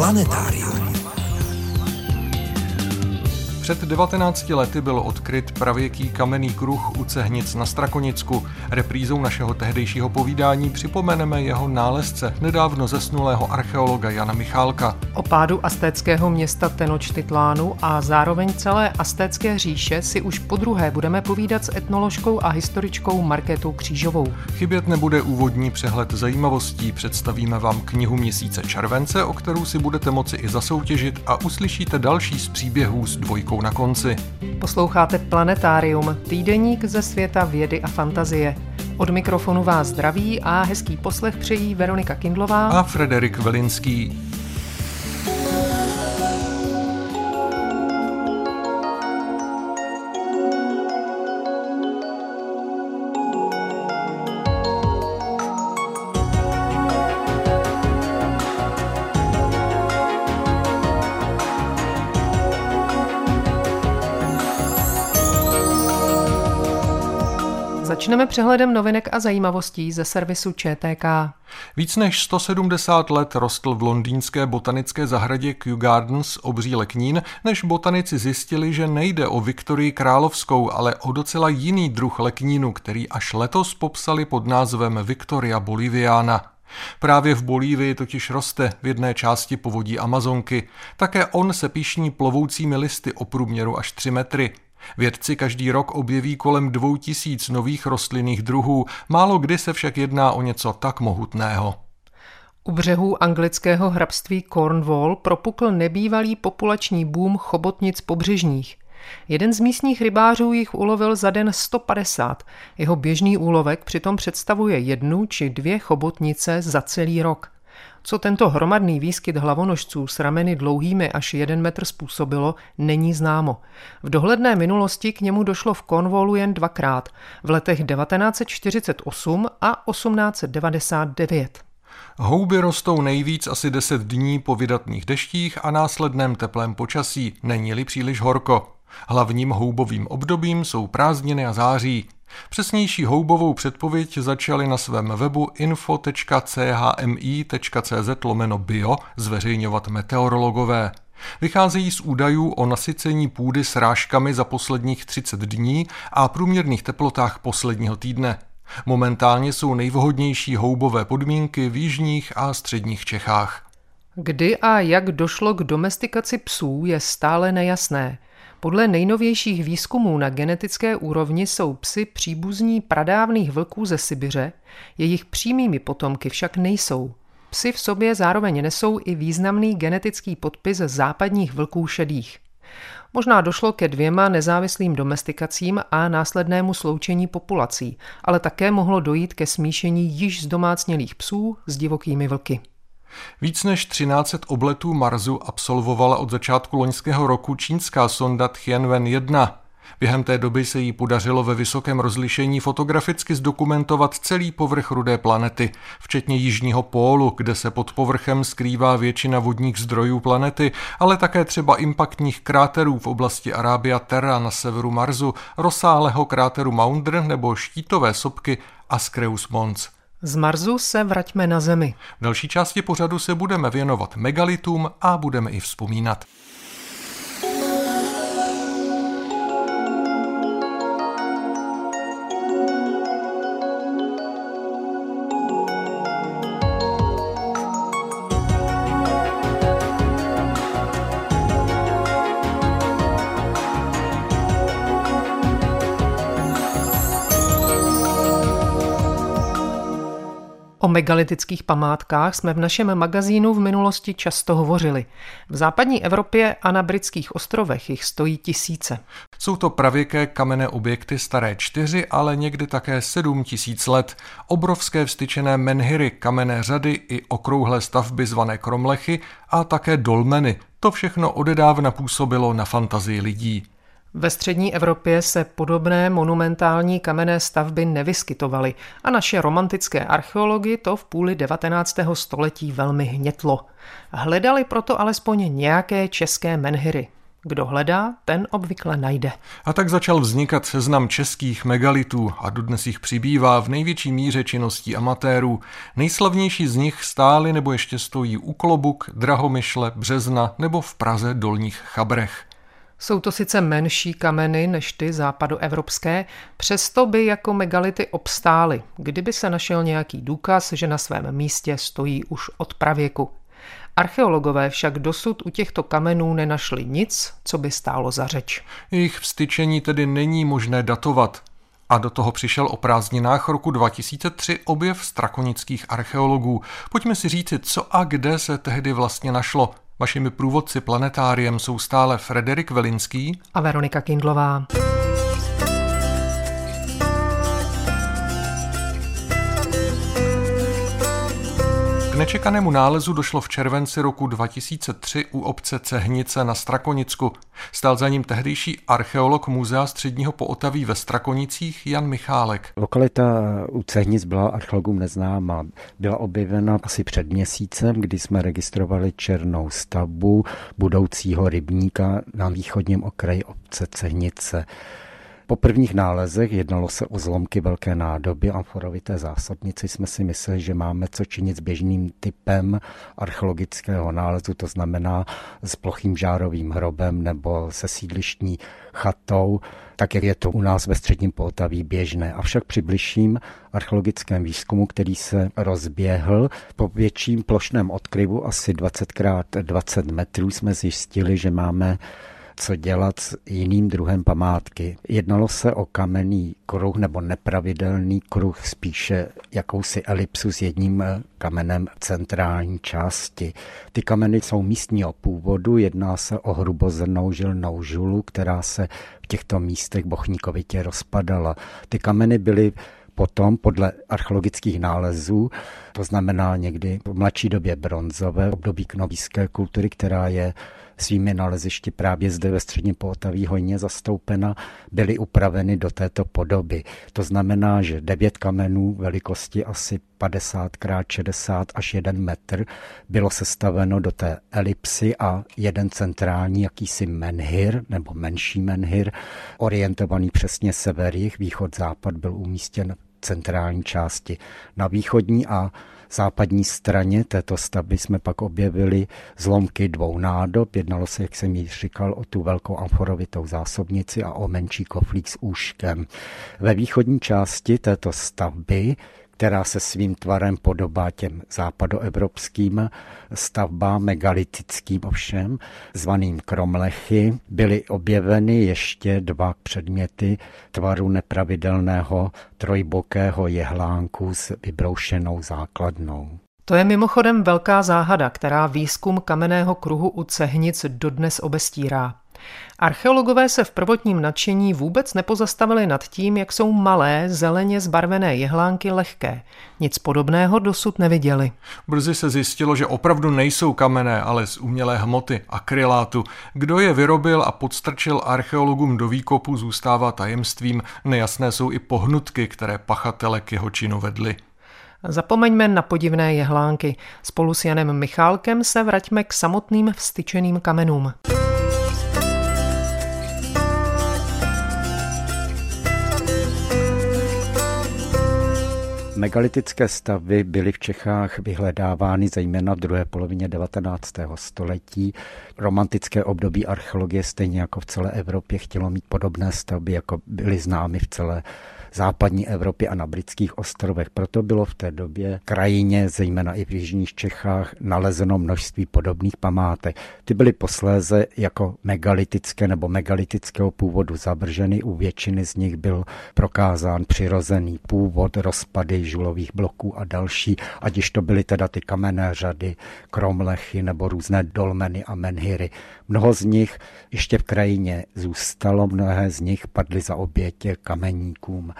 Planetárium. Před 19 lety byl odkryt pravěký kamenný kruh u Cehnic na Strakonicku. Reprízou našeho tehdejšího povídání připomeneme jeho nálezce, nedávno zesnulého archeologa Jana Michálka. O pádu astéckého města Tenochtitlánu a zároveň celé astécké říše si už po druhé budeme povídat s etnoložkou a historičkou Markétou Křížovou. Chybět nebude úvodní přehled zajímavostí, představíme vám knihu měsíce července, o kterou si budete moci i zasoutěžit a uslyšíte další z příběhů s dvojkou na konci. Posloucháte Planetárium, týdeník ze světa vědy a fantazie. Od mikrofonu vás zdraví a hezký poslech přejí Veronika Kindlová a Frederik Velinský. Začneme přehledem novinek a zajímavostí ze servisu ČTK. Víc než 170 let rostl v londýnské botanické zahradě Kew Gardens obří leknín, než botanici zjistili, že nejde o Viktorii královskou, ale o docela jiný druh leknínu, který až letos popsali pod názvem Victoria boliviana. Právě v Bolívii totiž roste v jedné části povodí Amazonky. Také on se pišní plovoucími listy o průměru až 3 metry. Vědci každý rok objeví kolem dvou tisíc nových rostlinných druhů, málo kdy se však jedná o něco tak mohutného. U břehů anglického hrabství Cornwall propukl nebývalý populační boom chobotnic pobřežních. Jeden z místních rybářů jich ulovil za den 150. Jeho běžný úlovek přitom představuje jednu či dvě chobotnice za celý rok. Co tento hromadný výskyt hlavonožců s rameny dlouhými až jeden metr způsobilo, není známo. V dohledné minulosti k němu došlo v Cornwallu jen dvakrát, v letech 1948 a 1899. Houby rostou nejvíc asi 10 dní po vydatných deštích a následném teplém počasí, není-li příliš horko. Hlavním houbovým obdobím jsou prázdniny a září. Přesnější houbovou předpověď začali na svém webu info.chmi.cz lomeno bio zveřejňovat meteorologové. Vycházejí z údajů o nasycení půdy srážkami za posledních 30 dní a průměrných teplotách posledního týdne. Momentálně jsou nejvhodnější houbové podmínky v jižních a středních Čechách. Kdy a jak došlo k domestikaci psů je stále nejasné – podle nejnovějších výzkumů na genetické úrovni jsou psy příbuzní pradávných vlků ze Sibiře, jejich přímými potomky však nejsou. Psy v sobě zároveň nesou i významný genetický podpis západních vlků šedých. Možná došlo ke dvěma nezávislým domestikacím a následnému sloučení populací, ale také mohlo dojít ke smíšení již zdomácnělých psů s divokými vlky. Víc než 13 obletů Marsu absolvovala od začátku loňského roku čínská sonda Tianwen-1. Během té doby se jí podařilo ve vysokém rozlišení fotograficky zdokumentovat celý povrch rudé planety, včetně jižního pólu, kde se pod povrchem skrývá většina vodních zdrojů planety, ale také třeba impaktních kráterů v oblasti Arábia Terra na severu Marsu, rozsáhlého kráteru Maunder nebo štítové sopky Ascreus Mons. Z Marsu se vraťme na Zemi. V další části pořadu se budeme věnovat megalitům a budeme i vzpomínat. Megalitických památkách jsme v našem magazínu v minulosti často hovořili. V západní Evropě a na britských ostrovech jich stojí tisíce. Jsou to pravěké kamenné objekty staré čtyři, ale někdy také sedm tisíc let. Obrovské vstyčené menhiry, kamenné řady i okrouhlé stavby zvané kromlechy a také dolmeny. To všechno odedávna působilo na fantazii lidí. Ve střední Evropě se podobné monumentální kamenné stavby nevyskytovaly a naše romantické archeology to v půli 19. století velmi hnětlo. Hledali proto alespoň nějaké české menhiry. Kdo hledá, ten obvykle najde. A tak začal vznikat seznam českých megalitů a dodnes jich přibývá v největší míře činností amatérů. Nejslavnější z nich stály nebo ještě stojí u Klobuk, Drahomyšle, Března nebo v Praze Dolních Chabrech. Jsou to sice menší kameny než ty západoevropské, přesto by jako megality obstály, kdyby se našel nějaký důkaz, že na svém místě stojí už od pravěku. Archeologové však dosud u těchto kamenů nenašli nic, co by stálo za řeč. Jejich vstyčení tedy není možné datovat. A do toho přišel o prázdninách roku 2003 objev strakonických archeologů. Pojďme si říci, co a kde se tehdy vlastně našlo. Vašimi průvodci planetáriem jsou stále Frederik Velinský a Veronika Kindlová. Nečekanému nálezu došlo v červenci roku 2003 u obce Cehnice na Strakonicku. Stál za ním tehdejší archeolog Muzea středního pootaví ve Strakonicích Jan Michálek. Lokalita u Cehnic byla archeologům neznámá. Byla objevena asi před měsícem, kdy jsme registrovali černou stavbu budoucího rybníka na východním okraji obce Cehnice. Po prvních nálezech jednalo se o zlomky velké nádoby amforovité zásobnici. Jsme si mysleli, že máme co činit s běžným typem archeologického nálezu, to znamená s plochým žárovým hrobem nebo se sídlištní chatou, tak jak je to u nás ve středním Poltaví běžné. Avšak při bližším archeologickém výzkumu, který se rozběhl po větším plošném odkryvu asi 20 x 20 metrů, jsme zjistili, že máme co dělat s jiným druhem památky. Jednalo se o kamenný kruh nebo nepravidelný kruh, spíše jakousi elipsu s jedním eh, kamenem centrální části. Ty kameny jsou místního původu, jedná se o hrubozrnou žilnou žulu, která se v těchto místech bochníkovitě rozpadala. Ty kameny byly potom podle archeologických nálezů, to znamená někdy v mladší době bronzové, období knovíské kultury, která je svými nalezišti právě zde ve středním Pohotaví hojně zastoupena, byly upraveny do této podoby. To znamená, že devět kamenů velikosti asi 50 x 60 až 1 metr bylo sestaveno do té elipsy a jeden centrální jakýsi menhir nebo menší menhir, orientovaný přesně sever, východ, západ, byl umístěn v centrální části. Na východní a západní straně této stavby jsme pak objevili zlomky dvou nádob. Jednalo se, jak jsem již říkal, o tu velkou amforovitou zásobnici a o menší koflík s úškem. Ve východní části této stavby která se svým tvarem podobá těm západoevropským stavbám, megalitickým ovšem, zvaným kromlechy, byly objeveny ještě dva předměty tvaru nepravidelného trojbokého jehlánku s vybroušenou základnou. To je mimochodem velká záhada, která výzkum kamenného kruhu u Cehnic dodnes obestírá. Archeologové se v prvotním nadšení vůbec nepozastavili nad tím, jak jsou malé, zeleně zbarvené jehlánky lehké. Nic podobného dosud neviděli. Brzy se zjistilo, že opravdu nejsou kamenné, ale z umělé hmoty, akrylátu. Kdo je vyrobil a podstrčil archeologům do výkopu, zůstává tajemstvím. Nejasné jsou i pohnutky, které pachatele k jeho činu vedly. Zapomeňme na podivné jehlánky. Spolu s Janem Michálkem se vraťme k samotným vstyčeným kamenům. Megalitické stavy byly v Čechách vyhledávány zejména v druhé polovině 19. století. Romantické období archeologie stejně jako v celé Evropě chtělo mít podobné stavby, jako byly známy v celé západní Evropě a na britských ostrovech. Proto bylo v té době krajině, zejména i v jižních Čechách, nalezeno množství podobných památek. Ty byly posléze jako megalitické nebo megalitického původu zavrženy. U většiny z nich byl prokázán přirozený původ, rozpady žulových bloků a další, ať již to byly teda ty kamenné řady, kromlechy nebo různé dolmeny a menhiry. Mnoho z nich ještě v krajině zůstalo, mnohé z nich padly za obětě kameníkům.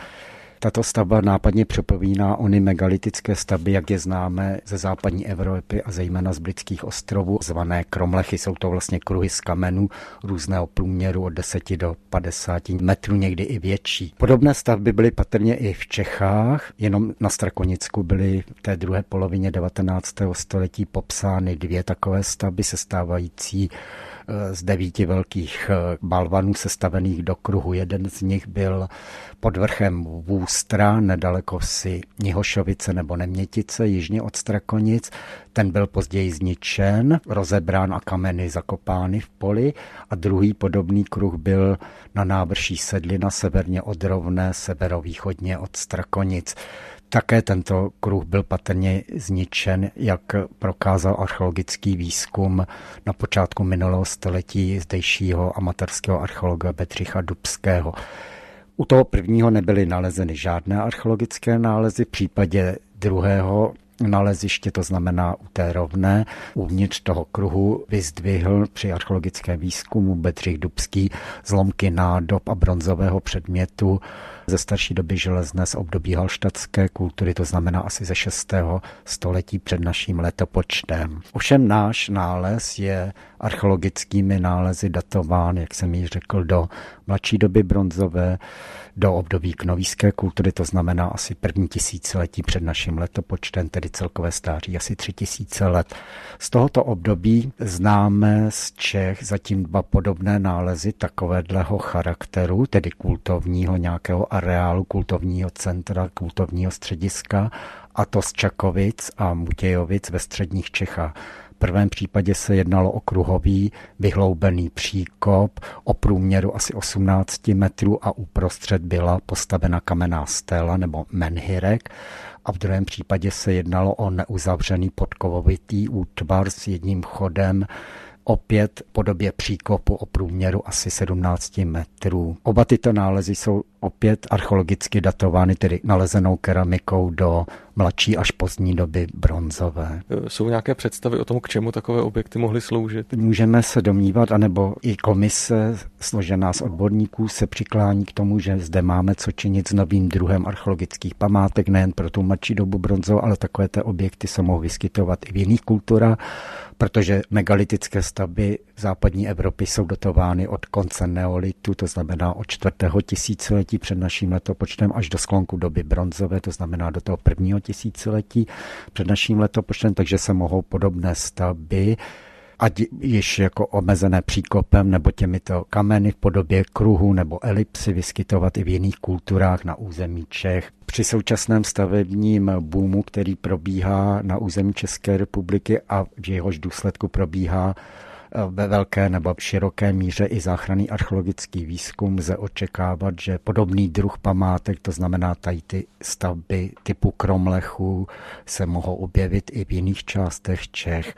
Tato stavba nápadně připomíná ony megalitické stavby, jak je známe ze západní Evropy a zejména z britských ostrovů, zvané kromlechy. Jsou to vlastně kruhy z kamenů různého průměru od 10 do 50 metrů, někdy i větší. Podobné stavby byly patrně i v Čechách, jenom na Strakonicku byly v té druhé polovině 19. století popsány dvě takové stavby sestávající z devíti velkých eh, balvanů sestavených do kruhu. Jeden z nich byl pod vrchem Vůstra, nedaleko si Nihošovice nebo Nemětice, jižně od Strakonic. Ten byl později zničen, rozebrán a kameny zakopány v poli a druhý podobný kruh byl na návrší Sedlina severně od Rovné, severovýchodně od Strakonic. Také tento kruh byl patrně zničen, jak prokázal archeologický výzkum na počátku minulého století zdejšího amatérského archeologa Bedřicha Dubského. U toho prvního nebyly nalezeny žádné archeologické nálezy, v případě druhého naleziště, to znamená u té rovné, uvnitř toho kruhu vyzdvihl při archeologickém výzkumu Bedřich Dubský zlomky nádob a bronzového předmětu ze starší doby železné z období halštatské kultury, to znamená asi ze 6. století před naším letopočtem. Ovšem náš nález je archeologickými nálezy datován, jak jsem již řekl, do mladší doby bronzové, do období knovíské kultury, to znamená asi první tisíciletí před naším letopočtem, tedy celkové stáří asi tři tisíce let. Z tohoto období známe z Čech zatím dva podobné nálezy takovéhleho charakteru, tedy kultovního nějakého areálu, kultovního centra, kultovního střediska, a to z Čakovic a Mutějovic ve středních Čechách. Prvém případě se jednalo o kruhový vyhloubený příkop o průměru asi 18 metrů a uprostřed byla postavena kamenná stéla nebo menhirek a v druhém případě se jednalo o neuzavřený podkovovitý útvar s jedním chodem opět v podobě příkopu o průměru asi 17 metrů. Oba tyto nálezy jsou opět archeologicky datovány, tedy nalezenou keramikou do mladší až pozdní doby bronzové. Jsou nějaké představy o tom, k čemu takové objekty mohly sloužit? Můžeme se domnívat, anebo i komise složená z odborníků se přiklání k tomu, že zde máme co činit s novým druhem archeologických památek, nejen pro tu mladší dobu bronzovou, ale takové ty objekty se mohou vyskytovat i v jiných kulturách protože megalitické stavby v západní Evropy jsou dotovány od konce neolitu, to znamená od čtvrtého tisíciletí před naším letopočtem až do sklonku doby bronzové, to znamená do toho prvního tisíciletí před naším letopočtem, takže se mohou podobné stavby ať již jako omezené příkopem nebo těmito kameny v podobě kruhu nebo elipsy vyskytovat i v jiných kulturách na území Čech. Při současném stavebním boomu, který probíhá na území České republiky a v jehož důsledku probíhá ve velké nebo široké míře i záchranný archeologický výzkum lze očekávat, že podobný druh památek, to znamená tady ty stavby typu Kromlechu, se mohou objevit i v jiných částech Čech.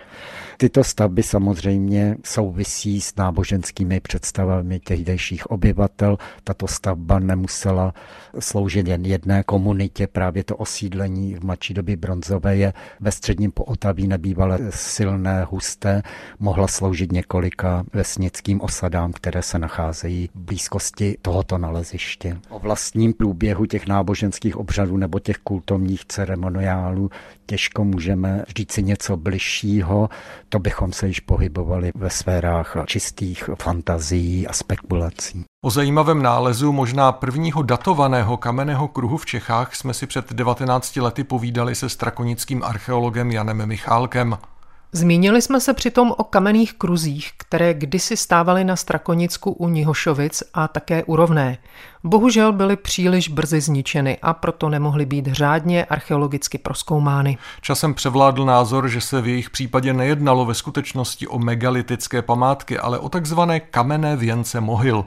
Tyto stavby samozřejmě souvisí s náboženskými představami tehdejších obyvatel. Tato stavba nemusela sloužit jen jedné komunitě, právě to osídlení v mladší době bronzové je ve středním pootaví nebývalé silné, husté, mohla sloužit sloužit několika vesnickým osadám, které se nacházejí v blízkosti tohoto naleziště. O vlastním průběhu těch náboženských obřadů nebo těch kultovních ceremoniálů těžko můžeme říct si něco bližšího, to bychom se již pohybovali ve sférách čistých fantazií a spekulací. O zajímavém nálezu možná prvního datovaného kamenného kruhu v Čechách jsme si před 19 lety povídali se strakonickým archeologem Janem Michálkem. Zmínili jsme se přitom o kamenných kruzích, které kdysi stávaly na Strakonicku u Nihošovic a také u Rovné. Bohužel byly příliš brzy zničeny a proto nemohly být řádně archeologicky proskoumány. Časem převládl názor, že se v jejich případě nejednalo ve skutečnosti o megalitické památky, ale o takzvané kamenné věnce mohyl.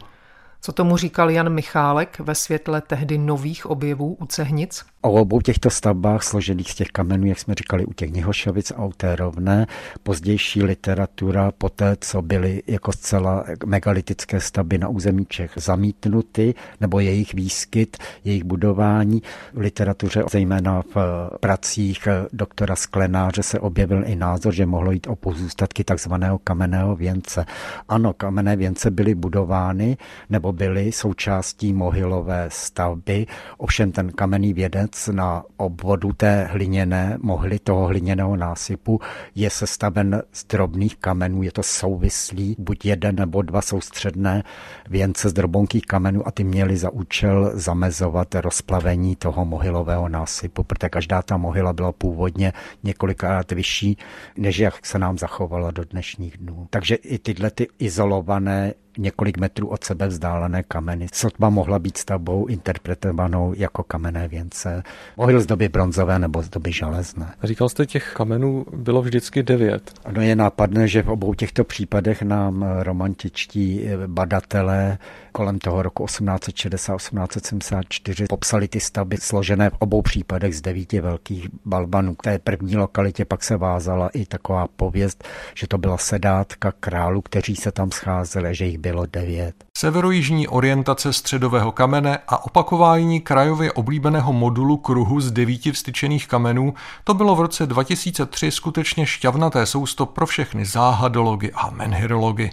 Co tomu říkal Jan Michálek ve světle tehdy nových objevů u Cehnic? O obou těchto stavbách složených z těch kamenů, jak jsme říkali, u těch Nihošovic a u té rovné, pozdější literatura, poté, co byly jako zcela megalitické stavby na území Čech zamítnuty, nebo jejich výskyt, jejich budování, v literatuře, zejména v pracích doktora Sklenáře se objevil i názor, že mohlo jít o pozůstatky takzvaného kamenného věnce. Ano, kamenné věnce byly budovány nebo byly součástí mohylové stavby, ovšem ten kamenný věnec nakonec na obvodu té hliněné mohly toho hliněného násypu je sestaven z drobných kamenů, je to souvislý, buď jeden nebo dva soustředné věnce z drobonkých kamenů a ty měly za účel zamezovat rozplavení toho mohylového násypu, protože každá ta mohyla byla původně několikrát vyšší, než jak se nám zachovala do dnešních dnů. Takže i tyhle ty izolované několik metrů od sebe vzdálené kameny. Sotva mohla být stavbou interpretovanou jako kamenné věnce. Mohyl z doby bronzové nebo z doby železné. Říkal jste, těch kamenů bylo vždycky devět. Ano, je nápadné, že v obou těchto případech nám romantičtí badatelé kolem toho roku 1860-1874 popsali ty stavby složené v obou případech z devíti velkých balbanů. K té první lokalitě pak se vázala i taková pověst, že to byla sedátka králů, kteří se tam scházeli, že jich bylo devět. Severojižní orientace středového kamene a opakování krajově oblíbeného modulu kruhu z devíti vstyčených kamenů, to bylo v roce 2003 skutečně šťavnaté sousto pro všechny záhadology a menhirology.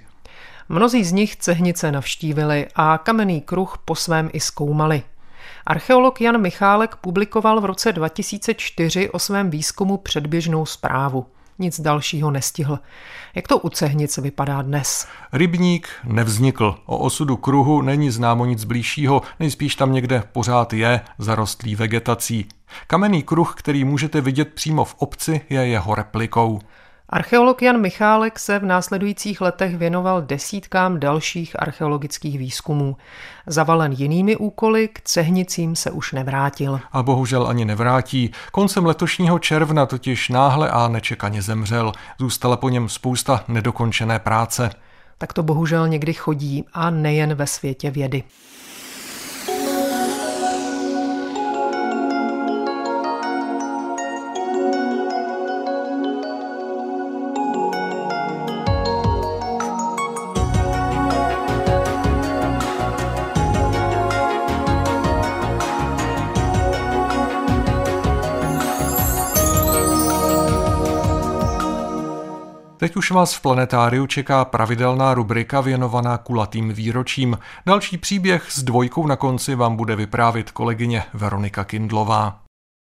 Mnozí z nich cehnice navštívili a kamenný kruh po svém i zkoumali. Archeolog Jan Michálek publikoval v roce 2004 o svém výzkumu předběžnou zprávu nic dalšího nestihl. Jak to u Cehnic vypadá dnes? Rybník nevznikl. O osudu kruhu není známo nic blížšího, nejspíš tam někde pořád je zarostlý vegetací. Kamenný kruh, který můžete vidět přímo v obci, je jeho replikou. Archeolog Jan Michálek se v následujících letech věnoval desítkám dalších archeologických výzkumů. Zavalen jinými úkoly, k cehnicím se už nevrátil. A bohužel ani nevrátí. Koncem letošního června totiž náhle a nečekaně zemřel. Zůstala po něm spousta nedokončené práce. Tak to bohužel někdy chodí a nejen ve světě vědy. Teď už vás v planetáriu čeká pravidelná rubrika věnovaná kulatým výročím. Další příběh s dvojkou na konci vám bude vyprávět kolegyně Veronika Kindlová.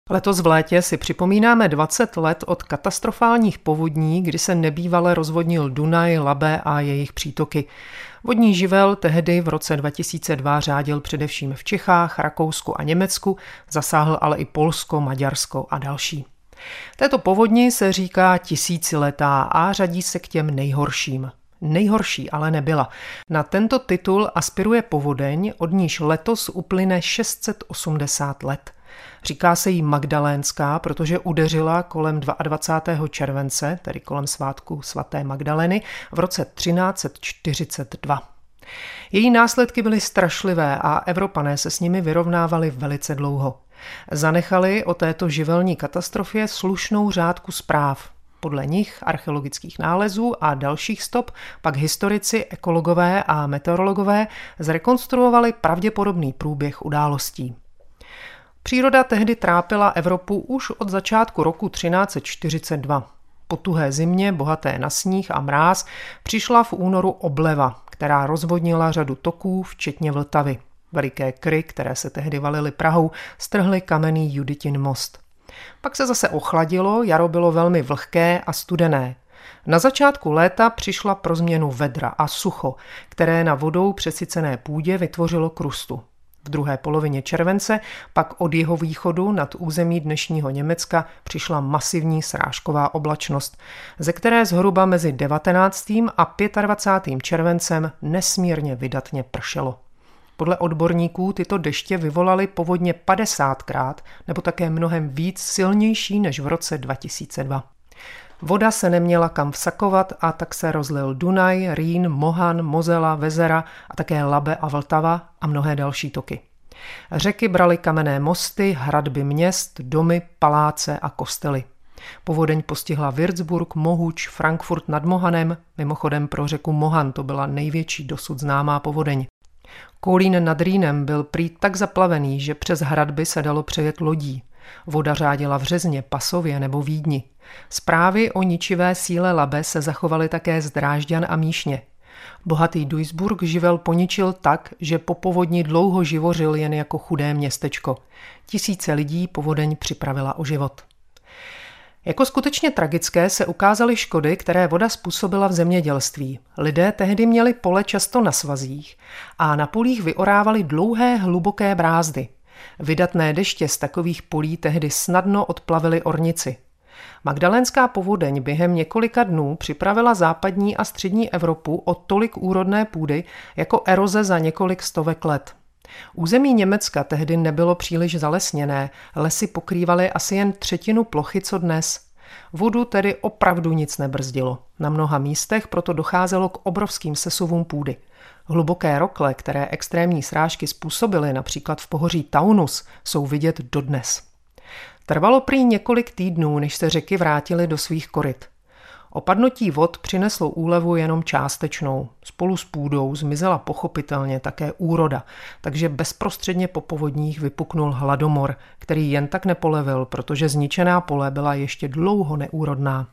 Letos v létě si připomínáme 20 let od katastrofálních povodní, kdy se nebývale rozvodnil Dunaj, Labe a jejich přítoky. Vodní živel tehdy v roce 2002 řádil především v Čechách, Rakousku a Německu, zasáhl ale i Polsko, Maďarsko a další. Této povodni se říká tisíciletá a řadí se k těm nejhorším. Nejhorší ale nebyla. Na tento titul aspiruje povodeň, od níž letos uplyne 680 let. Říká se jí Magdalénská, protože udeřila kolem 22. července, tedy kolem svátku svaté Magdaleny, v roce 1342. Její následky byly strašlivé a Evropané se s nimi vyrovnávali velice dlouho. Zanechali o této živelní katastrofě slušnou řádku zpráv. Podle nich, archeologických nálezů a dalších stop, pak historici, ekologové a meteorologové zrekonstruovali pravděpodobný průběh událostí. Příroda tehdy trápila Evropu už od začátku roku 1342. Po tuhé zimě, bohaté na sníh a mráz, přišla v únoru obleva, která rozvodnila řadu toků, včetně Vltavy. Veliké kry, které se tehdy valily Prahou, strhly kamenný Juditin most. Pak se zase ochladilo, jaro bylo velmi vlhké a studené. Na začátku léta přišla pro změnu vedra a sucho, které na vodou přesycené půdě vytvořilo krustu. V druhé polovině července pak od jeho východu nad území dnešního Německa přišla masivní srážková oblačnost, ze které zhruba mezi 19. a 25. červencem nesmírně vydatně pršelo. Podle odborníků tyto deště vyvolaly povodně 50krát nebo také mnohem víc silnější než v roce 2002. Voda se neměla kam vsakovat a tak se rozlil Dunaj, Rýn, Mohan, Mozela, Vezera a také Labe a Vltava a mnohé další toky. Řeky braly kamenné mosty, hradby měst, domy, paláce a kostely. Povodeň postihla Würzburg, Mohuč, Frankfurt nad Mohanem, mimochodem pro řeku Mohan to byla největší dosud známá povodeň. Kolín nad Rýnem byl prý tak zaplavený, že přes hradby se dalo přejet lodí. Voda řádila v Řezně, Pasově nebo Vídni. Zprávy o ničivé síle Labe se zachovaly také z Drážďan a Míšně. Bohatý Duisburg živel poničil tak, že po povodni dlouho živořil jen jako chudé městečko. Tisíce lidí povodeň připravila o život. Jako skutečně tragické se ukázaly škody, které voda způsobila v zemědělství. Lidé tehdy měli pole často na svazích a na polích vyorávali dlouhé hluboké brázdy. Vydatné deště z takových polí tehdy snadno odplavily ornici. Magdalénská povodeň během několika dnů připravila západní a střední Evropu o tolik úrodné půdy jako eroze za několik stovek let. Území Německa tehdy nebylo příliš zalesněné, lesy pokrývaly asi jen třetinu plochy, co dnes. Vodu tedy opravdu nic nebrzdilo. Na mnoha místech proto docházelo k obrovským sesuvům půdy. Hluboké rokle, které extrémní srážky způsobily například v pohoří Taunus, jsou vidět dodnes. Trvalo prý několik týdnů, než se řeky vrátily do svých koryt. Opadnutí vod přineslo úlevu jenom částečnou. Spolu s půdou zmizela pochopitelně také úroda, takže bezprostředně po povodních vypuknul hladomor, který jen tak nepolevil, protože zničená pole byla ještě dlouho neúrodná.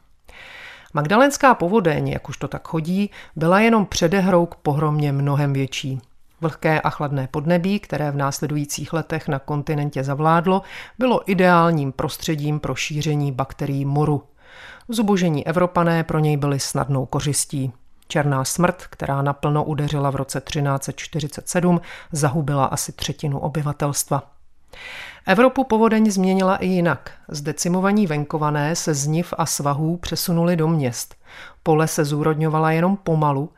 Magdalenská povodeň, jak už to tak chodí, byla jenom předehrou k pohromě mnohem větší. Vlhké a chladné podnebí, které v následujících letech na kontinentě zavládlo, bylo ideálním prostředím pro šíření bakterií moru. Zubožení Evropané pro něj byly snadnou kořistí. Černá smrt, která naplno udeřila v roce 1347, zahubila asi třetinu obyvatelstva. Evropu povodeň změnila i jinak. Zdecimovaní venkované se z niv a svahů přesunuli do měst. Pole se zúrodňovala jenom pomalu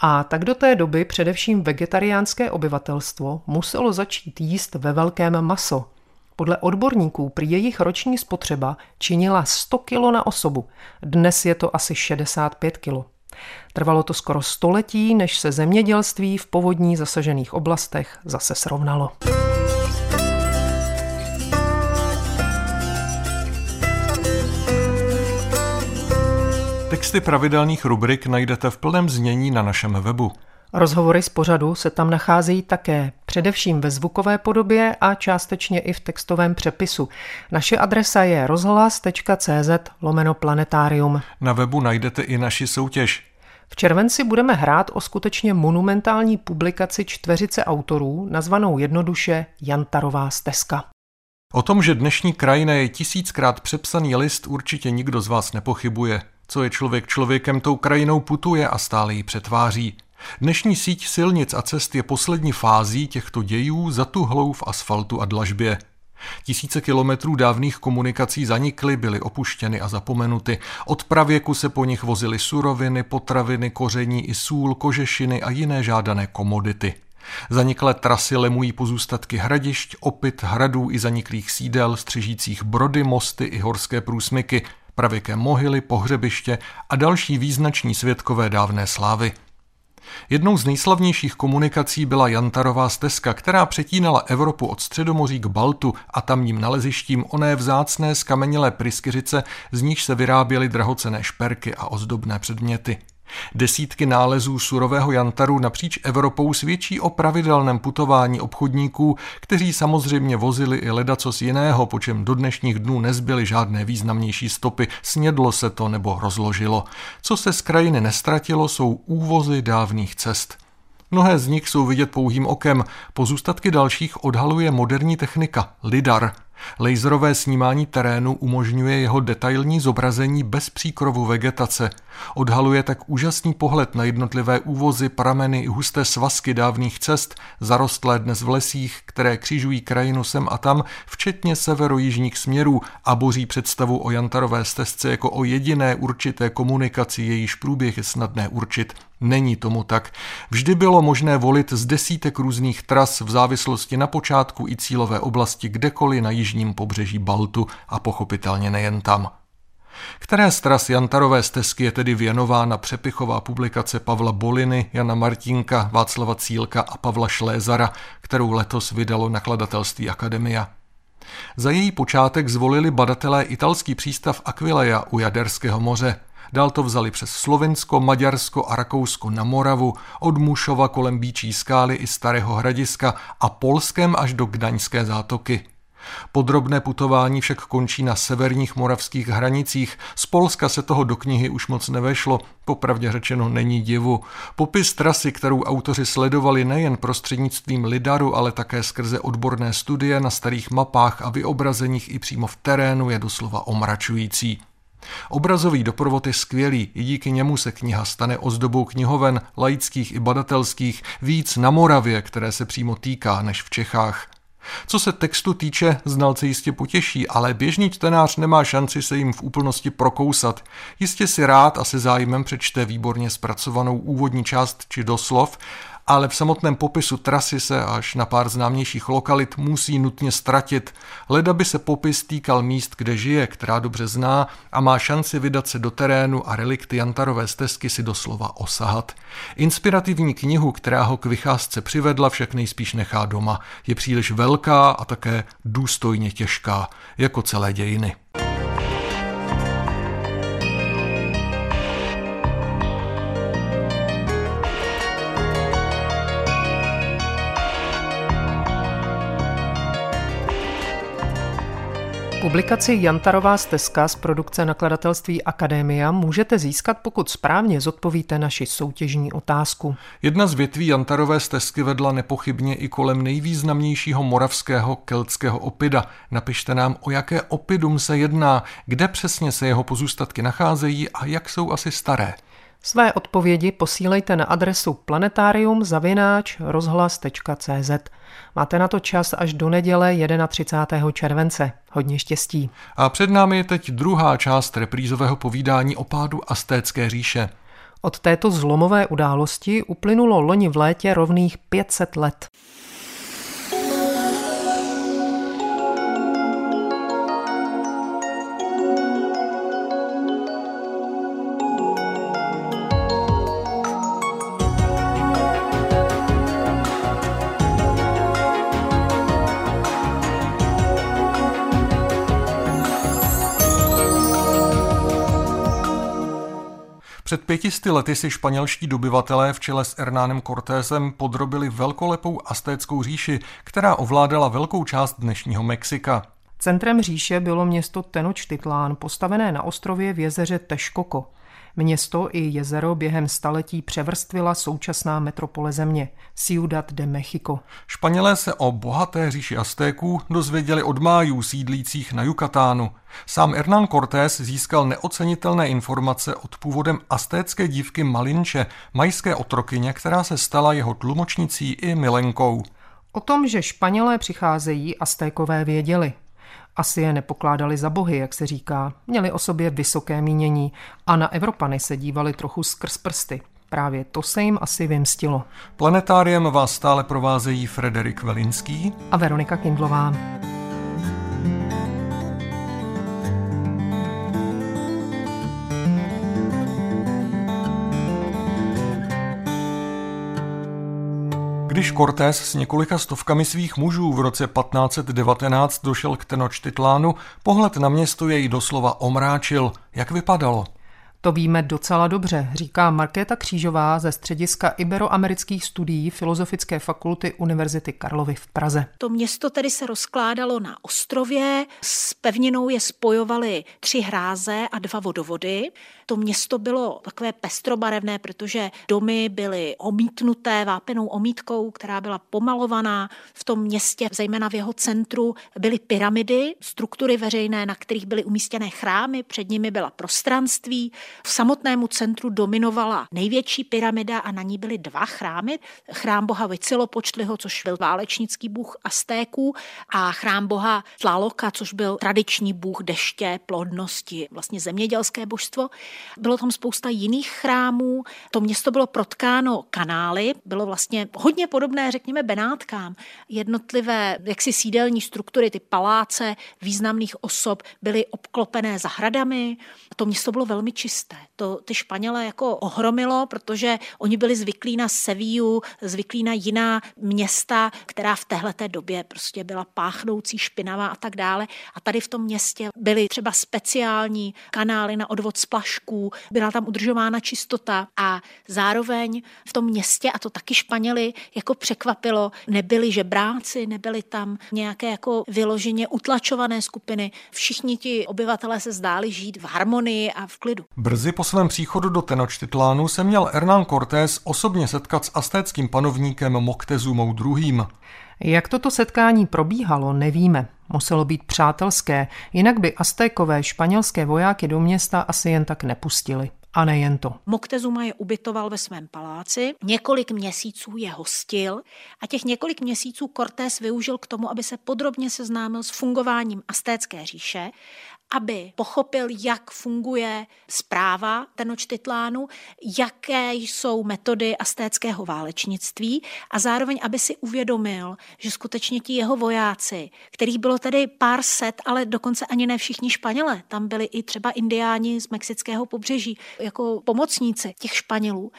a tak do té doby především vegetariánské obyvatelstvo muselo začít jíst ve velkém maso. Podle odborníků prý jejich roční spotřeba činila 100 kg na osobu, dnes je to asi 65 kg. Trvalo to skoro století, než se zemědělství v povodní zasažených oblastech zase srovnalo. Texty pravidelných rubrik najdete v plném znění na našem webu. Rozhovory z pořadu se tam nacházejí také, především ve zvukové podobě a částečně i v textovém přepisu. Naše adresa je rozhlas.cz lomeno planetarium. Na webu najdete i naši soutěž. V červenci budeme hrát o skutečně monumentální publikaci čtveřice autorů, nazvanou jednoduše Jantarová stezka. O tom, že dnešní krajina je tisíckrát přepsaný list, určitě nikdo z vás nepochybuje. Co je člověk člověkem, tou krajinou putuje a stále ji přetváří. Dnešní síť silnic a cest je poslední fází těchto dějů zatuhlou v asfaltu a dlažbě. Tisíce kilometrů dávných komunikací zanikly, byly opuštěny a zapomenuty. Od pravěku se po nich vozily suroviny, potraviny, koření i sůl, kožešiny a jiné žádané komodity. Zaniklé trasy lemují pozůstatky hradišť, opyt, hradů i zaniklých sídel, střežících brody, mosty i horské průsmyky, pravěké mohyly, pohřebiště a další význační světkové dávné slávy. Jednou z nejslavnějších komunikací byla Jantarová stezka, která přetínala Evropu od Středomoří k Baltu a tamním nalezištím oné vzácné skamenělé pryskyřice, z níž se vyráběly drahocené šperky a ozdobné předměty. Desítky nálezů surového jantaru napříč Evropou svědčí o pravidelném putování obchodníků, kteří samozřejmě vozili i ledacos jiného, po čem do dnešních dnů nezbyly žádné významnější stopy, snědlo se to nebo rozložilo. Co se z krajiny nestratilo, jsou úvozy dávných cest. Mnohé z nich jsou vidět pouhým okem, pozůstatky dalších odhaluje moderní technika, lidar – Laserové snímání terénu umožňuje jeho detailní zobrazení bez příkrovu vegetace. Odhaluje tak úžasný pohled na jednotlivé úvozy, prameny husté svazky dávných cest, zarostlé dnes v lesích, které křižují krajinu sem a tam, včetně severojižních směrů a boří představu o Jantarové stezce jako o jediné určité komunikaci, jejíž průběh je snadné určit. Není tomu tak. Vždy bylo možné volit z desítek různých tras v závislosti na počátku i cílové oblasti kdekoliv na jižním pobřeží Baltu a pochopitelně nejen tam. Které z tras Jantarové stezky je tedy věnována přepichová publikace Pavla Boliny, Jana Martinka, Václava Cílka a Pavla Šlézara, kterou letos vydalo nakladatelství Akademia. Za její počátek zvolili badatelé italský přístav Aquileia u Jaderského moře – Dál to vzali přes Slovensko, Maďarsko a Rakousko na Moravu, od Mušova kolem Bíčí skály i Starého hradiska a Polském až do Gdaňské zátoky. Podrobné putování však končí na severních moravských hranicích. Z Polska se toho do knihy už moc nevešlo, popravdě řečeno není divu. Popis trasy, kterou autoři sledovali nejen prostřednictvím lidaru, ale také skrze odborné studie na starých mapách a vyobrazeních i přímo v terénu je doslova omračující. Obrazový doprovod je skvělý, i díky němu se kniha stane ozdobou knihoven, laických i badatelských, víc na Moravě, které se přímo týká, než v Čechách. Co se textu týče, znalce jistě potěší, ale běžný čtenář nemá šanci se jim v úplnosti prokousat. Jistě si rád a se zájmem přečte výborně zpracovanou úvodní část či doslov, ale v samotném popisu trasy se až na pár známějších lokalit musí nutně ztratit. Leda by se popis týkal míst, kde žije, která dobře zná a má šanci vydat se do terénu a relikty Jantarové stezky si doslova osahat. Inspirativní knihu, která ho k vycházce přivedla, však nejspíš nechá doma. Je příliš velká a také důstojně těžká, jako celé dějiny. Publikaci Jantarová stezka z produkce nakladatelství Akademia můžete získat, pokud správně zodpovíte naši soutěžní otázku. Jedna z větví Jantarové stezky vedla nepochybně i kolem nejvýznamnějšího moravského keltského opida. Napište nám, o jaké opidum se jedná, kde přesně se jeho pozůstatky nacházejí a jak jsou asi staré. Své odpovědi posílejte na adresu planetarium rozhlas.cz. Máte na to čas až do neděle 31. července. Hodně štěstí. A před námi je teď druhá část reprízového povídání o pádu Astécké říše. Od této zlomové události uplynulo loni v létě rovných 500 let. Před pětisty lety si španělští dobyvatelé v čele s Hernánem Cortésem podrobili velkolepou astéckou říši, která ovládala velkou část dnešního Mexika. Centrem říše bylo město Tenochtitlán, postavené na ostrově v jezeře Texcoco. Město i jezero během staletí převrstvila současná metropole země, Ciudad de Mexico. Španělé se o bohaté říši Aztéků dozvěděli od májů sídlících na Jukatánu. Sám Hernán Cortés získal neocenitelné informace od původem astécké dívky Malinče, majské otrokyně, která se stala jeho tlumočnicí i milenkou. O tom, že Španělé přicházejí, Aztékové věděli. Asi je nepokládali za bohy, jak se říká, měli o sobě vysoké mínění a na Evropany se dívali trochu skrz prsty. Právě to se jim asi vymstilo. Planetáriem vás stále provázejí Frederik Velinský a Veronika Kindlová. Když Cortés s několika stovkami svých mužů v roce 1519 došel k Tenochtitlánu, pohled na město jej doslova omráčil. Jak vypadalo? To víme docela dobře, říká Markéta Křížová ze střediska iberoamerických studií Filozofické fakulty Univerzity Karlovy v Praze. To město tedy se rozkládalo na ostrově, s pevninou je spojovaly tři hráze a dva vodovody. To město bylo takové pestrobarevné, protože domy byly omítnuté vápenou omítkou, která byla pomalovaná. V tom městě, zejména v jeho centru, byly pyramidy, struktury veřejné, na kterých byly umístěné chrámy, před nimi byla prostranství. V samotnému centru dominovala největší pyramida a na ní byly dva chrámy. Chrám boha Vicilopočtliho, což byl válečnický bůh Aztéků a chrám boha Tlaloka, což byl tradiční bůh deště, plodnosti, vlastně zemědělské božstvo. Bylo tam spousta jiných chrámů. To město bylo protkáno kanály, bylo vlastně hodně podobné, řekněme, Benátkám. Jednotlivé jaksi sídelní struktury, ty paláce významných osob byly obklopené zahradami. To město bylo velmi čisté. To ty Španělé jako ohromilo, protože oni byli zvyklí na Sevillu, zvyklí na jiná města, která v téhleté době prostě byla páchnoucí, špinavá a tak dále. A tady v tom městě byly třeba speciální kanály na odvod splašků, byla tam udržována čistota a zároveň v tom městě, a to taky Španěli jako překvapilo, nebyli žebráci, nebyli tam nějaké jako vyloženě utlačované skupiny. Všichni ti obyvatelé se zdáli žít v harmonii a v klidu. Brzy po svém příchodu do Tenochtitlánu se měl Hernán Cortés osobně setkat s astéckým panovníkem Moctezumou II. Jak toto setkání probíhalo, nevíme. Muselo být přátelské, jinak by Aztékové španělské vojáky do města asi jen tak nepustili. A nejen to. Moctezuma je ubytoval ve svém paláci, několik měsíců je hostil a těch několik měsíců Cortés využil k tomu, aby se podrobně seznámil s fungováním Aztécké říše aby pochopil, jak funguje zpráva Tenochtitlánu, jaké jsou metody astéckého válečnictví a zároveň, aby si uvědomil, že skutečně ti jeho vojáci, kterých bylo tedy pár set, ale dokonce ani ne všichni Španělé, tam byli i třeba indiáni z mexického pobřeží jako pomocníci těch Španělů,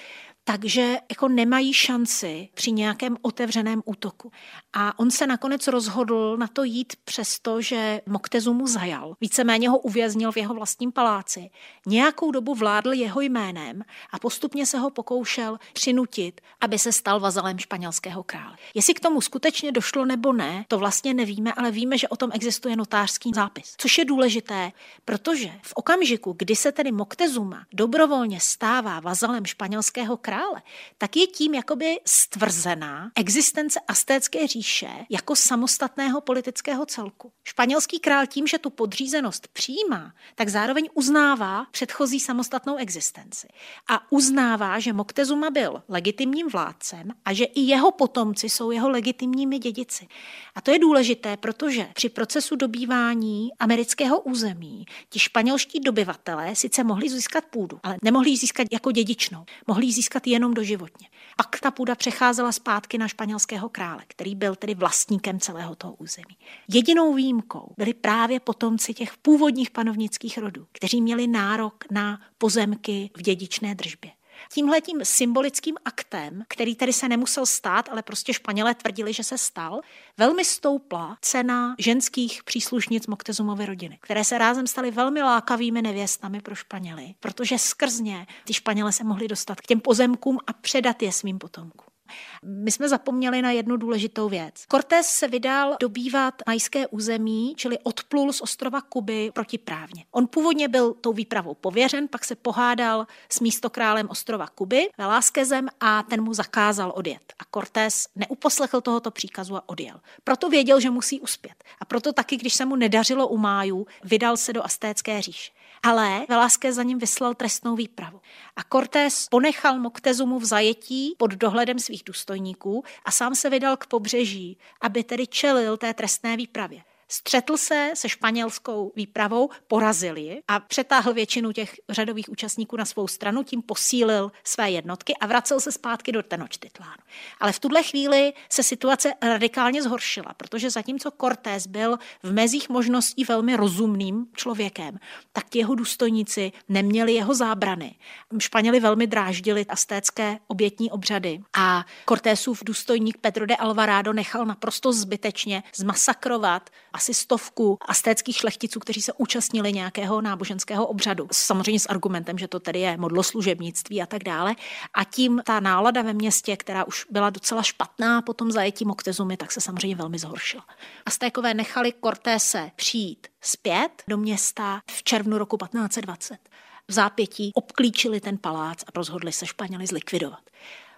takže jako nemají šanci při nějakém otevřeném útoku. A on se nakonec rozhodl na to jít přesto, že Moktezumu zajal. Víceméně ho uvěznil v jeho vlastním paláci. Nějakou dobu vládl jeho jménem a postupně se ho pokoušel přinutit, aby se stal vazalem španělského krále. Jestli k tomu skutečně došlo nebo ne, to vlastně nevíme, ale víme, že o tom existuje notářský zápis. Což je důležité, protože v okamžiku, kdy se tedy Moctezuma dobrovolně stává vazalem španělského krále, krále, tak je tím jakoby stvrzená existence Astécké říše jako samostatného politického celku. Španělský král tím, že tu podřízenost přijímá, tak zároveň uznává předchozí samostatnou existenci. A uznává, že Moctezuma byl legitimním vládcem a že i jeho potomci jsou jeho legitimními dědici. A to je důležité, protože při procesu dobývání amerického území ti španělští dobyvatelé sice mohli získat půdu, ale nemohli ji získat jako dědičnou. Mohli ji získat jenom doživotně. Pak ta půda přecházela zpátky na španělského krále, který byl tedy vlastníkem celého toho území. Jedinou výjimkou byli právě potomci těch původních panovnických rodů, kteří měli nárok na pozemky v dědičné držbě. Tímhletím symbolickým aktem, který tedy se nemusel stát, ale prostě Španělé tvrdili, že se stal, velmi stoupla cena ženských příslušnic Moctezumovy rodiny, které se rázem staly velmi lákavými nevěstami pro Španěly, protože skrz ně ty Španělé se mohli dostat k těm pozemkům a předat je svým potomkům. My jsme zapomněli na jednu důležitou věc. Cortés se vydal dobývat majské území, čili odplul z ostrova Kuby protiprávně. On původně byl tou výpravou pověřen, pak se pohádal s místokrálem ostrova Kuby, Veláskezem a ten mu zakázal odjet. A Cortés neuposlechl tohoto příkazu a odjel. Proto věděl, že musí uspět. A proto taky, když se mu nedařilo u májů, vydal se do Astécké říše. Ale Velázquez za ním vyslal trestnou výpravu. A Cortés ponechal Moctezumu v zajetí pod dohledem svých důstojníků a sám se vydal k pobřeží, aby tedy čelil té trestné výpravě. Střetl se se španělskou výpravou, porazil ji a přetáhl většinu těch řadových účastníků na svou stranu, tím posílil své jednotky a vracel se zpátky do Tenochtitlánu. Ale v tuhle chvíli se situace radikálně zhoršila, protože zatímco Cortés byl v mezích možností velmi rozumným člověkem, tak jeho důstojníci neměli jeho zábrany. Španěli velmi dráždili astécké obětní obřady a Cortésův důstojník Pedro de Alvarado nechal naprosto zbytečně zmasakrovat a asi stovku astéckých šlechticů, kteří se účastnili nějakého náboženského obřadu. Samozřejmě s argumentem, že to tedy je modloslužebnictví a tak dále. A tím ta nálada ve městě, která už byla docela špatná po tom zajetí Moctezumy, tak se samozřejmě velmi zhoršila. Astékové nechali Cortése přijít zpět do města v červnu roku 1520. V zápětí obklíčili ten palác a rozhodli se Španěli zlikvidovat.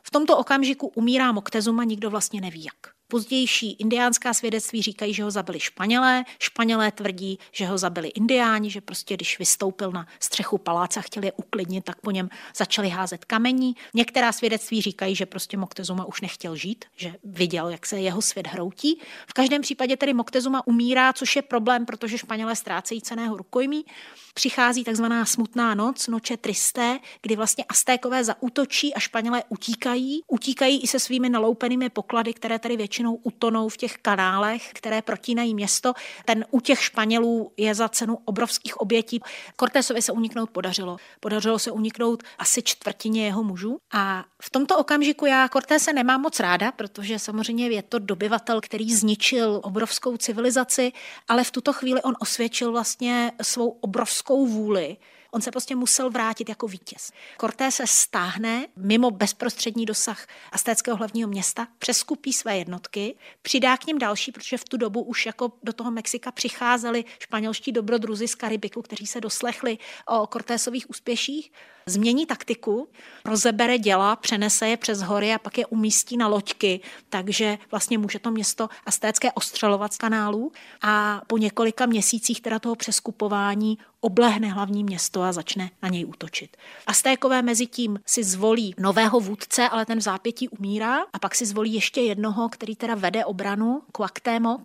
V tomto okamžiku umírá Moctezuma, nikdo vlastně neví jak. Pozdější indiánská svědectví říkají, že ho zabili Španělé, Španělé tvrdí, že ho zabili indiáni, že prostě když vystoupil na střechu paláce a chtěli je uklidnit, tak po něm začali házet kamení. Některá svědectví říkají, že prostě Moctezuma už nechtěl žít, že viděl, jak se jeho svět hroutí. V každém případě tedy Moctezuma umírá, což je problém, protože Španělé ztrácejí ceného rukojmí. Přichází takzvaná smutná noc, noče tristé, kdy vlastně Aztékové zaútočí a Španělé utíkají. Utíkají i se svými naloupenými poklady, které tady většinou většinou utonou v těch kanálech, které protínají město. Ten u těch Španělů je za cenu obrovských obětí. Cortésovi se uniknout podařilo. Podařilo se uniknout asi čtvrtině jeho mužů. A v tomto okamžiku já Cortése nemám moc ráda, protože samozřejmě je to dobyvatel, který zničil obrovskou civilizaci, ale v tuto chvíli on osvědčil vlastně svou obrovskou vůli On se prostě musel vrátit jako vítěz. Cortés se stáhne mimo bezprostřední dosah aztéckého hlavního města, přeskupí své jednotky, přidá k ním další, protože v tu dobu už jako do toho Mexika přicházeli španělští dobrodruzi z Karibiku, kteří se doslechli o Cortésových úspěších, změní taktiku, rozebere děla, přenese je přes hory a pak je umístí na loďky, takže vlastně může to město aztécké ostřelovat z kanálů a po několika měsících teda toho přeskupování oblehne hlavní město a začne na něj útočit. Aztékové mezi tím si zvolí nového vůdce, ale ten v zápětí umírá a pak si zvolí ještě jednoho, který teda vede obranu, Cuauhtémoc,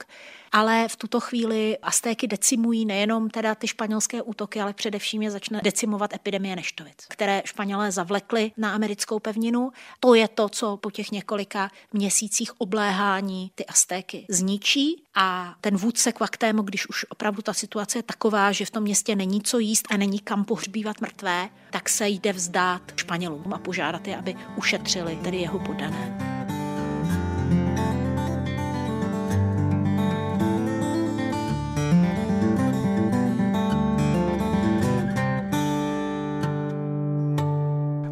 ale v tuto chvíli Aztéky decimují nejenom teda ty španělské útoky, ale především je začne decimovat epidemie neštovic, které Španělé zavlekli na americkou pevninu. To je to, co po těch několika měsících obléhání ty Aztéky zničí a ten vůdce Kvaktémo, když už opravdu ta situace je taková, že v tom městě není co jíst a není kam pohřbívat mrtvé, tak se jde vzdát Španělům a požádat je, aby ušetřili tedy jeho podané.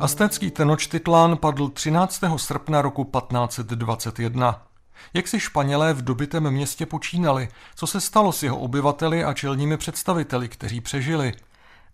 Aztécký Tenochtitlán padl 13. srpna roku 1521. Jak si Španělé v dobitém městě počínali? Co se stalo s jeho obyvateli a čelními představiteli, kteří přežili?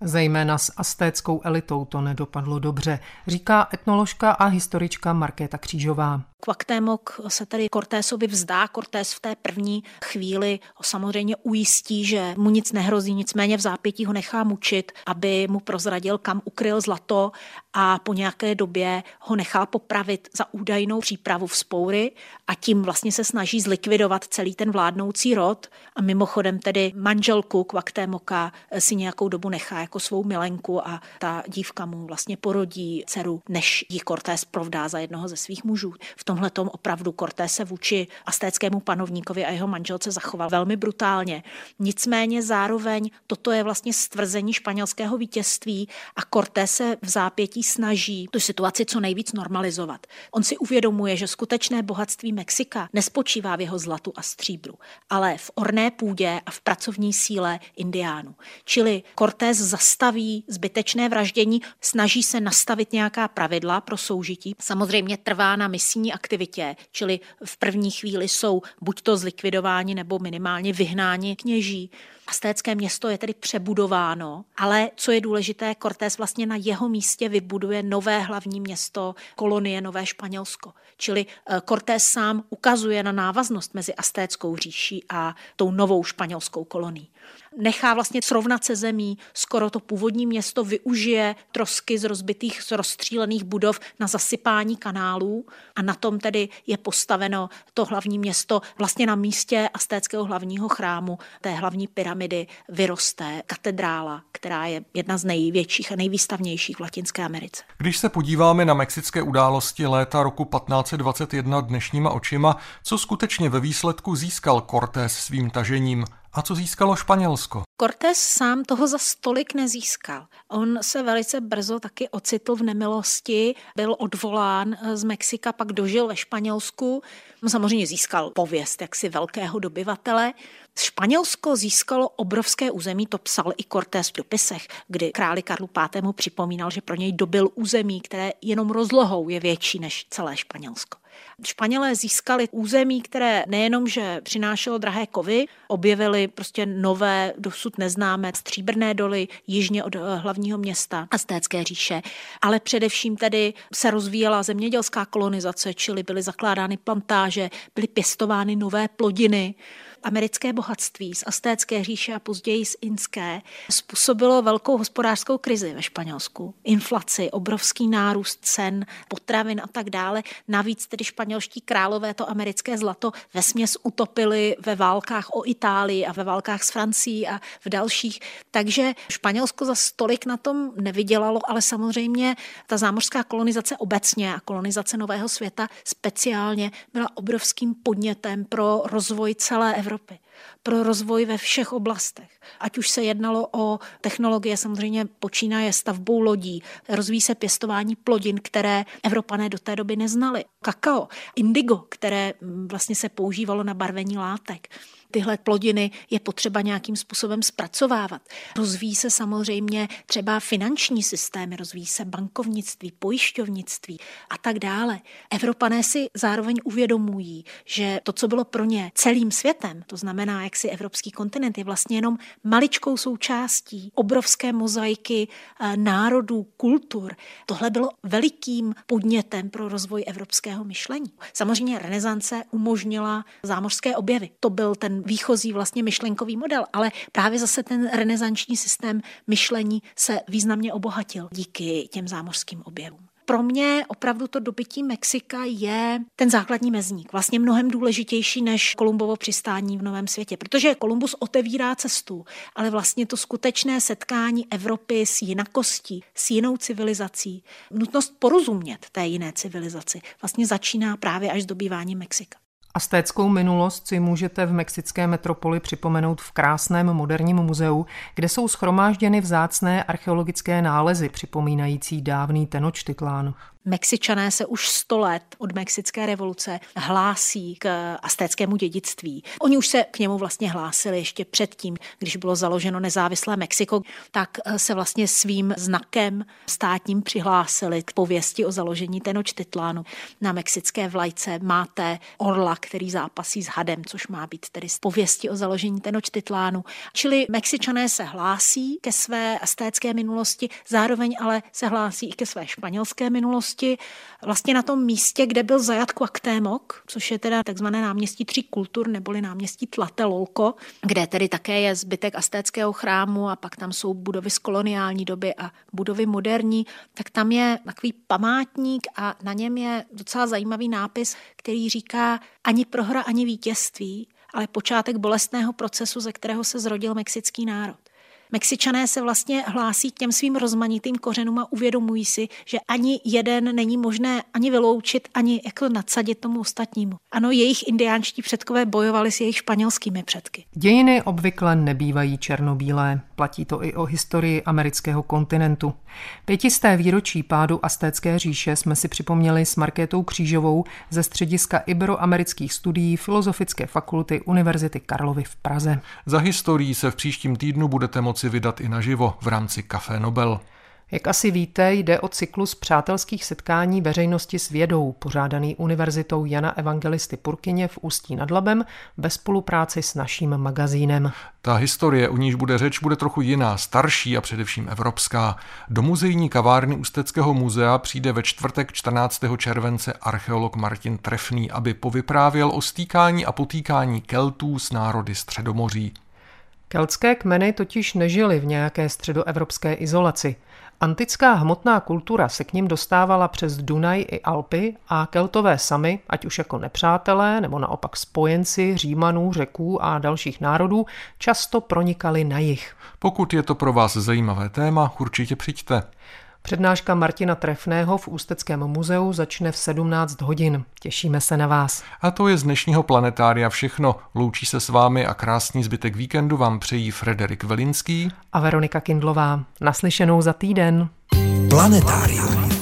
Zejména s astéckou elitou to nedopadlo dobře, říká etnoložka a historička Markéta Křížová. Kvaktémok se tedy Cortésovi vzdá. Cortés v té první chvíli ho samozřejmě ujistí, že mu nic nehrozí, nicméně v zápětí ho nechá mučit, aby mu prozradil, kam ukryl zlato a po nějaké době ho nechá popravit za údajnou přípravu v spoury a tím vlastně se snaží zlikvidovat celý ten vládnoucí rod a mimochodem tedy manželku Kvaktémoka si nějakou dobu nechá jako svou milenku a ta dívka mu vlastně porodí dceru, než ji Cortés provdá za jednoho ze svých mužů. V tomhle tom opravdu Cortés se vůči astéckému panovníkovi a jeho manželce zachoval velmi brutálně. Nicméně zároveň toto je vlastně stvrzení španělského vítězství a Cortés se v zápětí snaží tu situaci co nejvíc normalizovat. On si uvědomuje, že skutečné bohatství Mexika nespočívá v jeho zlatu a stříbru, ale v orné půdě a v pracovní síle indiánů. Čili Cortés zastaví zbytečné vraždění, snaží se nastavit nějaká pravidla pro soužití. Samozřejmě trvá na misijní aktivitě, čili v první chvíli jsou buď to zlikvidováni nebo minimálně vyhnáni kněží. Aztécké město je tedy přebudováno, ale co je důležité, Cortés vlastně na jeho místě vybuduje nové hlavní město, kolonie Nové Španělsko. Čili eh, Cortés sám ukazuje na návaznost mezi Aztéckou říší a tou novou španělskou kolonií nechá vlastně srovnat se zemí, skoro to původní město využije trosky z rozbitých, z rozstřílených budov na zasypání kanálů a na tom tedy je postaveno to hlavní město vlastně na místě aztéckého hlavního chrámu, té hlavní pyramidy vyroste katedrála, která je jedna z největších a nejvýstavnějších v Latinské Americe. Když se podíváme na mexické události léta roku 1521 dnešníma očima, co skutečně ve výsledku získal Cortés svým tažením? A co získalo Španělsko? Cortés sám toho za stolik nezískal. On se velice brzo taky ocitl v nemilosti, byl odvolán z Mexika, pak dožil ve Španělsku. Samozřejmě získal pověst jaksi velkého dobyvatele. Španělsko získalo obrovské území, to psal i Cortés v dopisech, kdy králi Karlu V. připomínal, že pro něj dobil území, které jenom rozlohou je větší než celé Španělsko. Španělé získali území, které nejenom, že přinášelo drahé kovy, objevili prostě nové, dosud neznámé stříbrné doly jižně od eh, hlavního města Aztécké říše, ale především tedy se rozvíjela zemědělská kolonizace, čili byly zakládány plantáže, byly pěstovány nové plodiny, americké bohatství z Astécké říše a později z Inské způsobilo velkou hospodářskou krizi ve Španělsku. Inflaci, obrovský nárůst cen, potravin a tak dále. Navíc tedy španělští králové to americké zlato ve směs utopili ve válkách o Itálii a ve válkách s Francií a v dalších. Takže Španělsko za stolik na tom nevydělalo, ale samozřejmě ta zámořská kolonizace obecně a kolonizace Nového světa speciálně byla obrovským podnětem pro rozvoj celé Evropy pro rozvoj ve všech oblastech. Ať už se jednalo o technologie, samozřejmě počínaje stavbou lodí, rozvíjí se pěstování plodin, které Evropané do té doby neznali. Kakao, indigo, které mm, vlastně se používalo na barvení látek tyhle plodiny je potřeba nějakým způsobem zpracovávat. Rozvíjí se samozřejmě třeba finanční systémy, rozvíjí se bankovnictví, pojišťovnictví a tak dále. Evropané si zároveň uvědomují, že to, co bylo pro ně celým světem, to znamená, jak si evropský kontinent je vlastně jenom maličkou součástí obrovské mozaiky eh, národů, kultur. Tohle bylo velikým podnětem pro rozvoj evropského myšlení. Samozřejmě renesance umožnila zámořské objevy. To byl ten výchozí vlastně myšlenkový model, ale právě zase ten renesanční systém myšlení se významně obohatil díky těm zámořským objevům. Pro mě opravdu to dobytí Mexika je ten základní mezník, vlastně mnohem důležitější než Kolumbovo přistání v Novém světě, protože Kolumbus otevírá cestu, ale vlastně to skutečné setkání Evropy s jinakostí, s jinou civilizací, nutnost porozumět té jiné civilizaci, vlastně začíná právě až s dobýváním Mexika. Astéckou minulost si můžete v mexické metropoli připomenout v krásném moderním muzeu, kde jsou schromážděny vzácné archeologické nálezy připomínající dávný Tenochtitlán. Mexičané se už sto let od mexické revoluce hlásí k astéckému dědictví. Oni už se k němu vlastně hlásili ještě předtím, když bylo založeno nezávislé Mexiko, tak se vlastně svým znakem státním přihlásili k pověsti o založení Tenochtitlánu. Na mexické vlajce máte orla, který zápasí s hadem, což má být tedy z pověsti o založení Tenochtitlánu. Čili Mexičané se hlásí ke své astécké minulosti, zároveň ale se hlásí i ke své španělské minulosti minulosti vlastně na tom místě, kde byl zajat Kvaktémok, což je teda takzvané náměstí tří kultur, neboli náměstí Tlatelolko, kde tedy také je zbytek astéckého chrámu a pak tam jsou budovy z koloniální doby a budovy moderní, tak tam je takový památník a na něm je docela zajímavý nápis, který říká ani prohra, ani vítězství, ale počátek bolestného procesu, ze kterého se zrodil mexický národ. Mexičané se vlastně hlásí k těm svým rozmanitým kořenům a uvědomují si, že ani jeden není možné ani vyloučit, ani jako nadsadit tomu ostatnímu. Ano, jejich indiánští předkové bojovali s jejich španělskými předky. Dějiny obvykle nebývají černobílé. Platí to i o historii amerického kontinentu. Pětisté výročí pádu Astécké říše jsme si připomněli s Markétou Křížovou ze střediska Iberoamerických studií Filozofické fakulty Univerzity Karlovy v Praze. Za historií se v příštím týdnu budete moci moci vydat i naživo v rámci Café Nobel. Jak asi víte, jde o cyklus přátelských setkání veřejnosti s vědou, pořádaný Univerzitou Jana Evangelisty Purkyně v Ústí nad Labem ve spolupráci s naším magazínem. Ta historie, u níž bude řeč, bude trochu jiná, starší a především evropská. Do muzejní kavárny Ústeckého muzea přijde ve čtvrtek 14. července archeolog Martin Trefný, aby povyprávěl o stýkání a potýkání Keltů s národy Středomoří. Keltské kmeny totiž nežily v nějaké středoevropské izolaci. Antická hmotná kultura se k ním dostávala přes Dunaj i Alpy a Keltové sami, ať už jako nepřátelé nebo naopak spojenci Římanů, Řeků a dalších národů, často pronikali na jich. Pokud je to pro vás zajímavé téma, určitě přijďte. Přednáška Martina Trefného v Ústeckém muzeu začne v 17 hodin. Těšíme se na vás. A to je z dnešního planetária všechno. Loučí se s vámi a krásný zbytek víkendu vám přejí Frederik Velinský a Veronika Kindlová. Naslyšenou za týden. Planetárium.